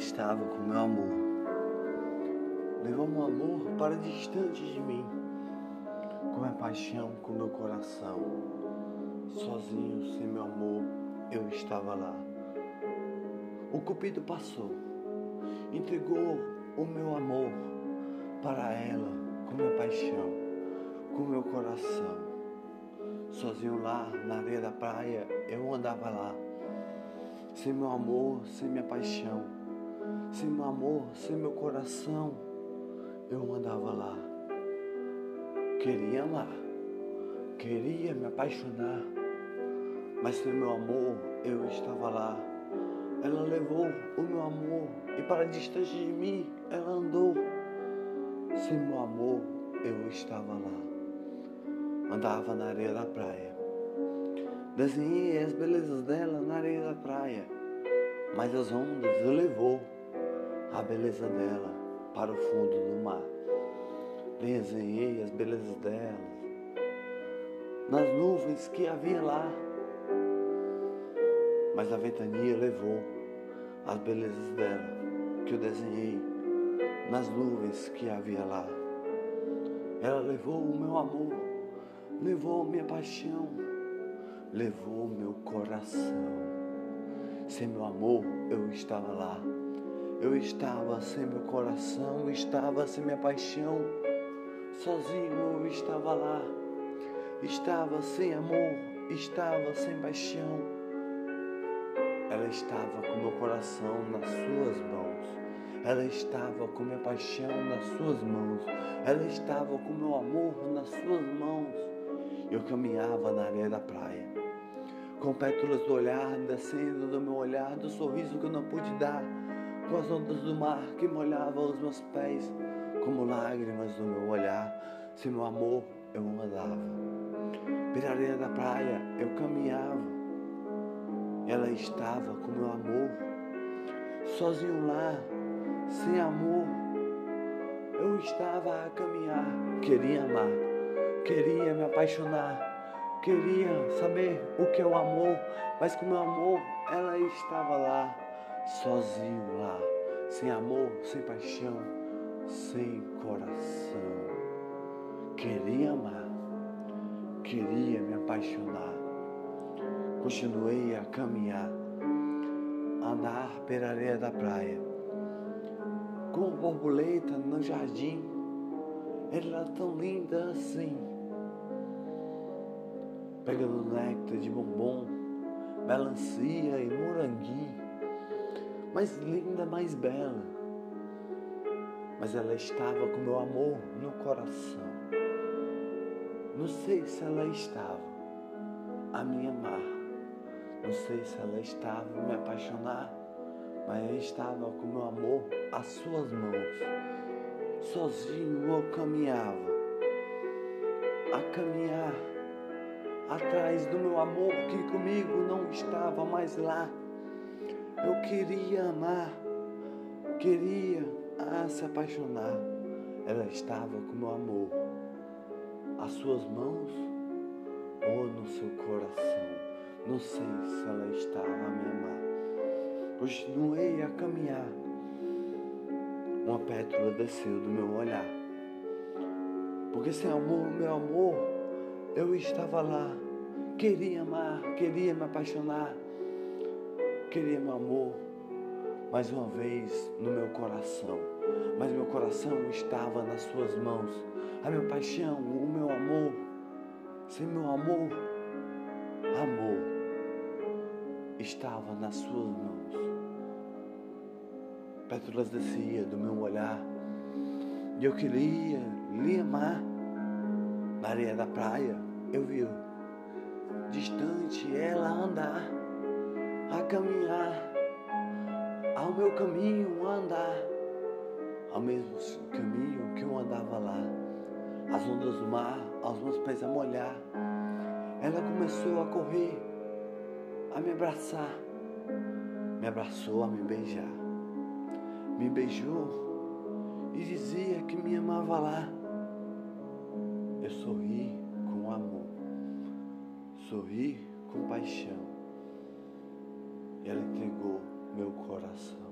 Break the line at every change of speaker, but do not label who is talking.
estava com meu amor. Levou meu amor para distante de mim, com minha paixão, com meu coração. Sozinho, sem meu amor, eu estava lá. O cupido passou, entregou o meu amor para ela, com minha paixão, com meu coração. Sozinho lá na areia da praia, eu andava lá sem meu amor, sem minha paixão, sem meu amor, sem meu coração, eu andava lá. Queria amar, queria me apaixonar, mas sem meu amor eu estava lá. Ela levou o meu amor e para distante de mim ela andou. Sem meu amor eu estava lá. Andava na areia da praia Desenhei as belezas dela na areia da praia, mas as ondas levou a beleza dela para o fundo do mar. Desenhei as belezas dela nas nuvens que havia lá, mas a ventania levou as belezas dela que eu desenhei nas nuvens que havia lá. Ela levou o meu amor, levou minha paixão levou meu coração. Sem meu amor, eu estava lá. Eu estava sem meu coração, estava sem minha paixão. Sozinho eu estava lá. Estava sem amor, estava sem paixão. Ela estava com meu coração nas suas mãos. Ela estava com minha paixão nas suas mãos. Ela estava com meu amor nas suas mãos. Eu caminhava na areia da praia com pétalas do olhar descendo do meu olhar, do sorriso que eu não pude dar, com as ondas do mar que molhavam os meus pés, como lágrimas do meu olhar. Se meu amor eu andava, pela areia da praia eu caminhava, ela estava com meu amor, sozinho lá, sem amor. Eu estava a caminhar, queria amar, queria me apaixonar queria saber o que é o amor, mas com meu amor ela estava lá, sozinho lá, sem amor, sem paixão, sem coração. Queria amar, queria me apaixonar. Continuei a caminhar, andar pela areia da praia, com borboleta no jardim. Ela era tão linda assim pegando néctar de bombom, melancia e moranguinho, mais linda, mais bela. Mas ela estava com meu amor no coração. Não sei se ela estava a me amar, não sei se ela estava a me apaixonar, mas ela estava com meu amor às suas mãos. Sozinho eu caminhava, a caminhar atrás do meu amor que comigo não estava mais lá. Eu queria amar, queria se apaixonar. Ela estava com meu amor, as suas mãos ou no seu coração. Não sei se ela estava a me amar. Continuei a caminhar. Uma pétala desceu do meu olhar. Porque sem amor, meu amor, eu estava lá Queria amar, queria me apaixonar, queria meu amor, mais uma vez no meu coração. Mas meu coração estava nas suas mãos. A minha paixão, o meu amor, sem meu amor, amor, estava nas suas mãos. Pétalas descia do meu olhar e eu queria lhe amar. Areia da praia, eu vi distante ela andar, a caminhar, ao meu caminho andar, ao mesmo caminho que eu andava lá, as ondas do mar aos meus pés a molhar. Ela começou a correr, a me abraçar, me abraçou a me beijar, me beijou e dizia que me amava lá. Eu sorri com amor sorri com paixão. Ela entregou meu coração.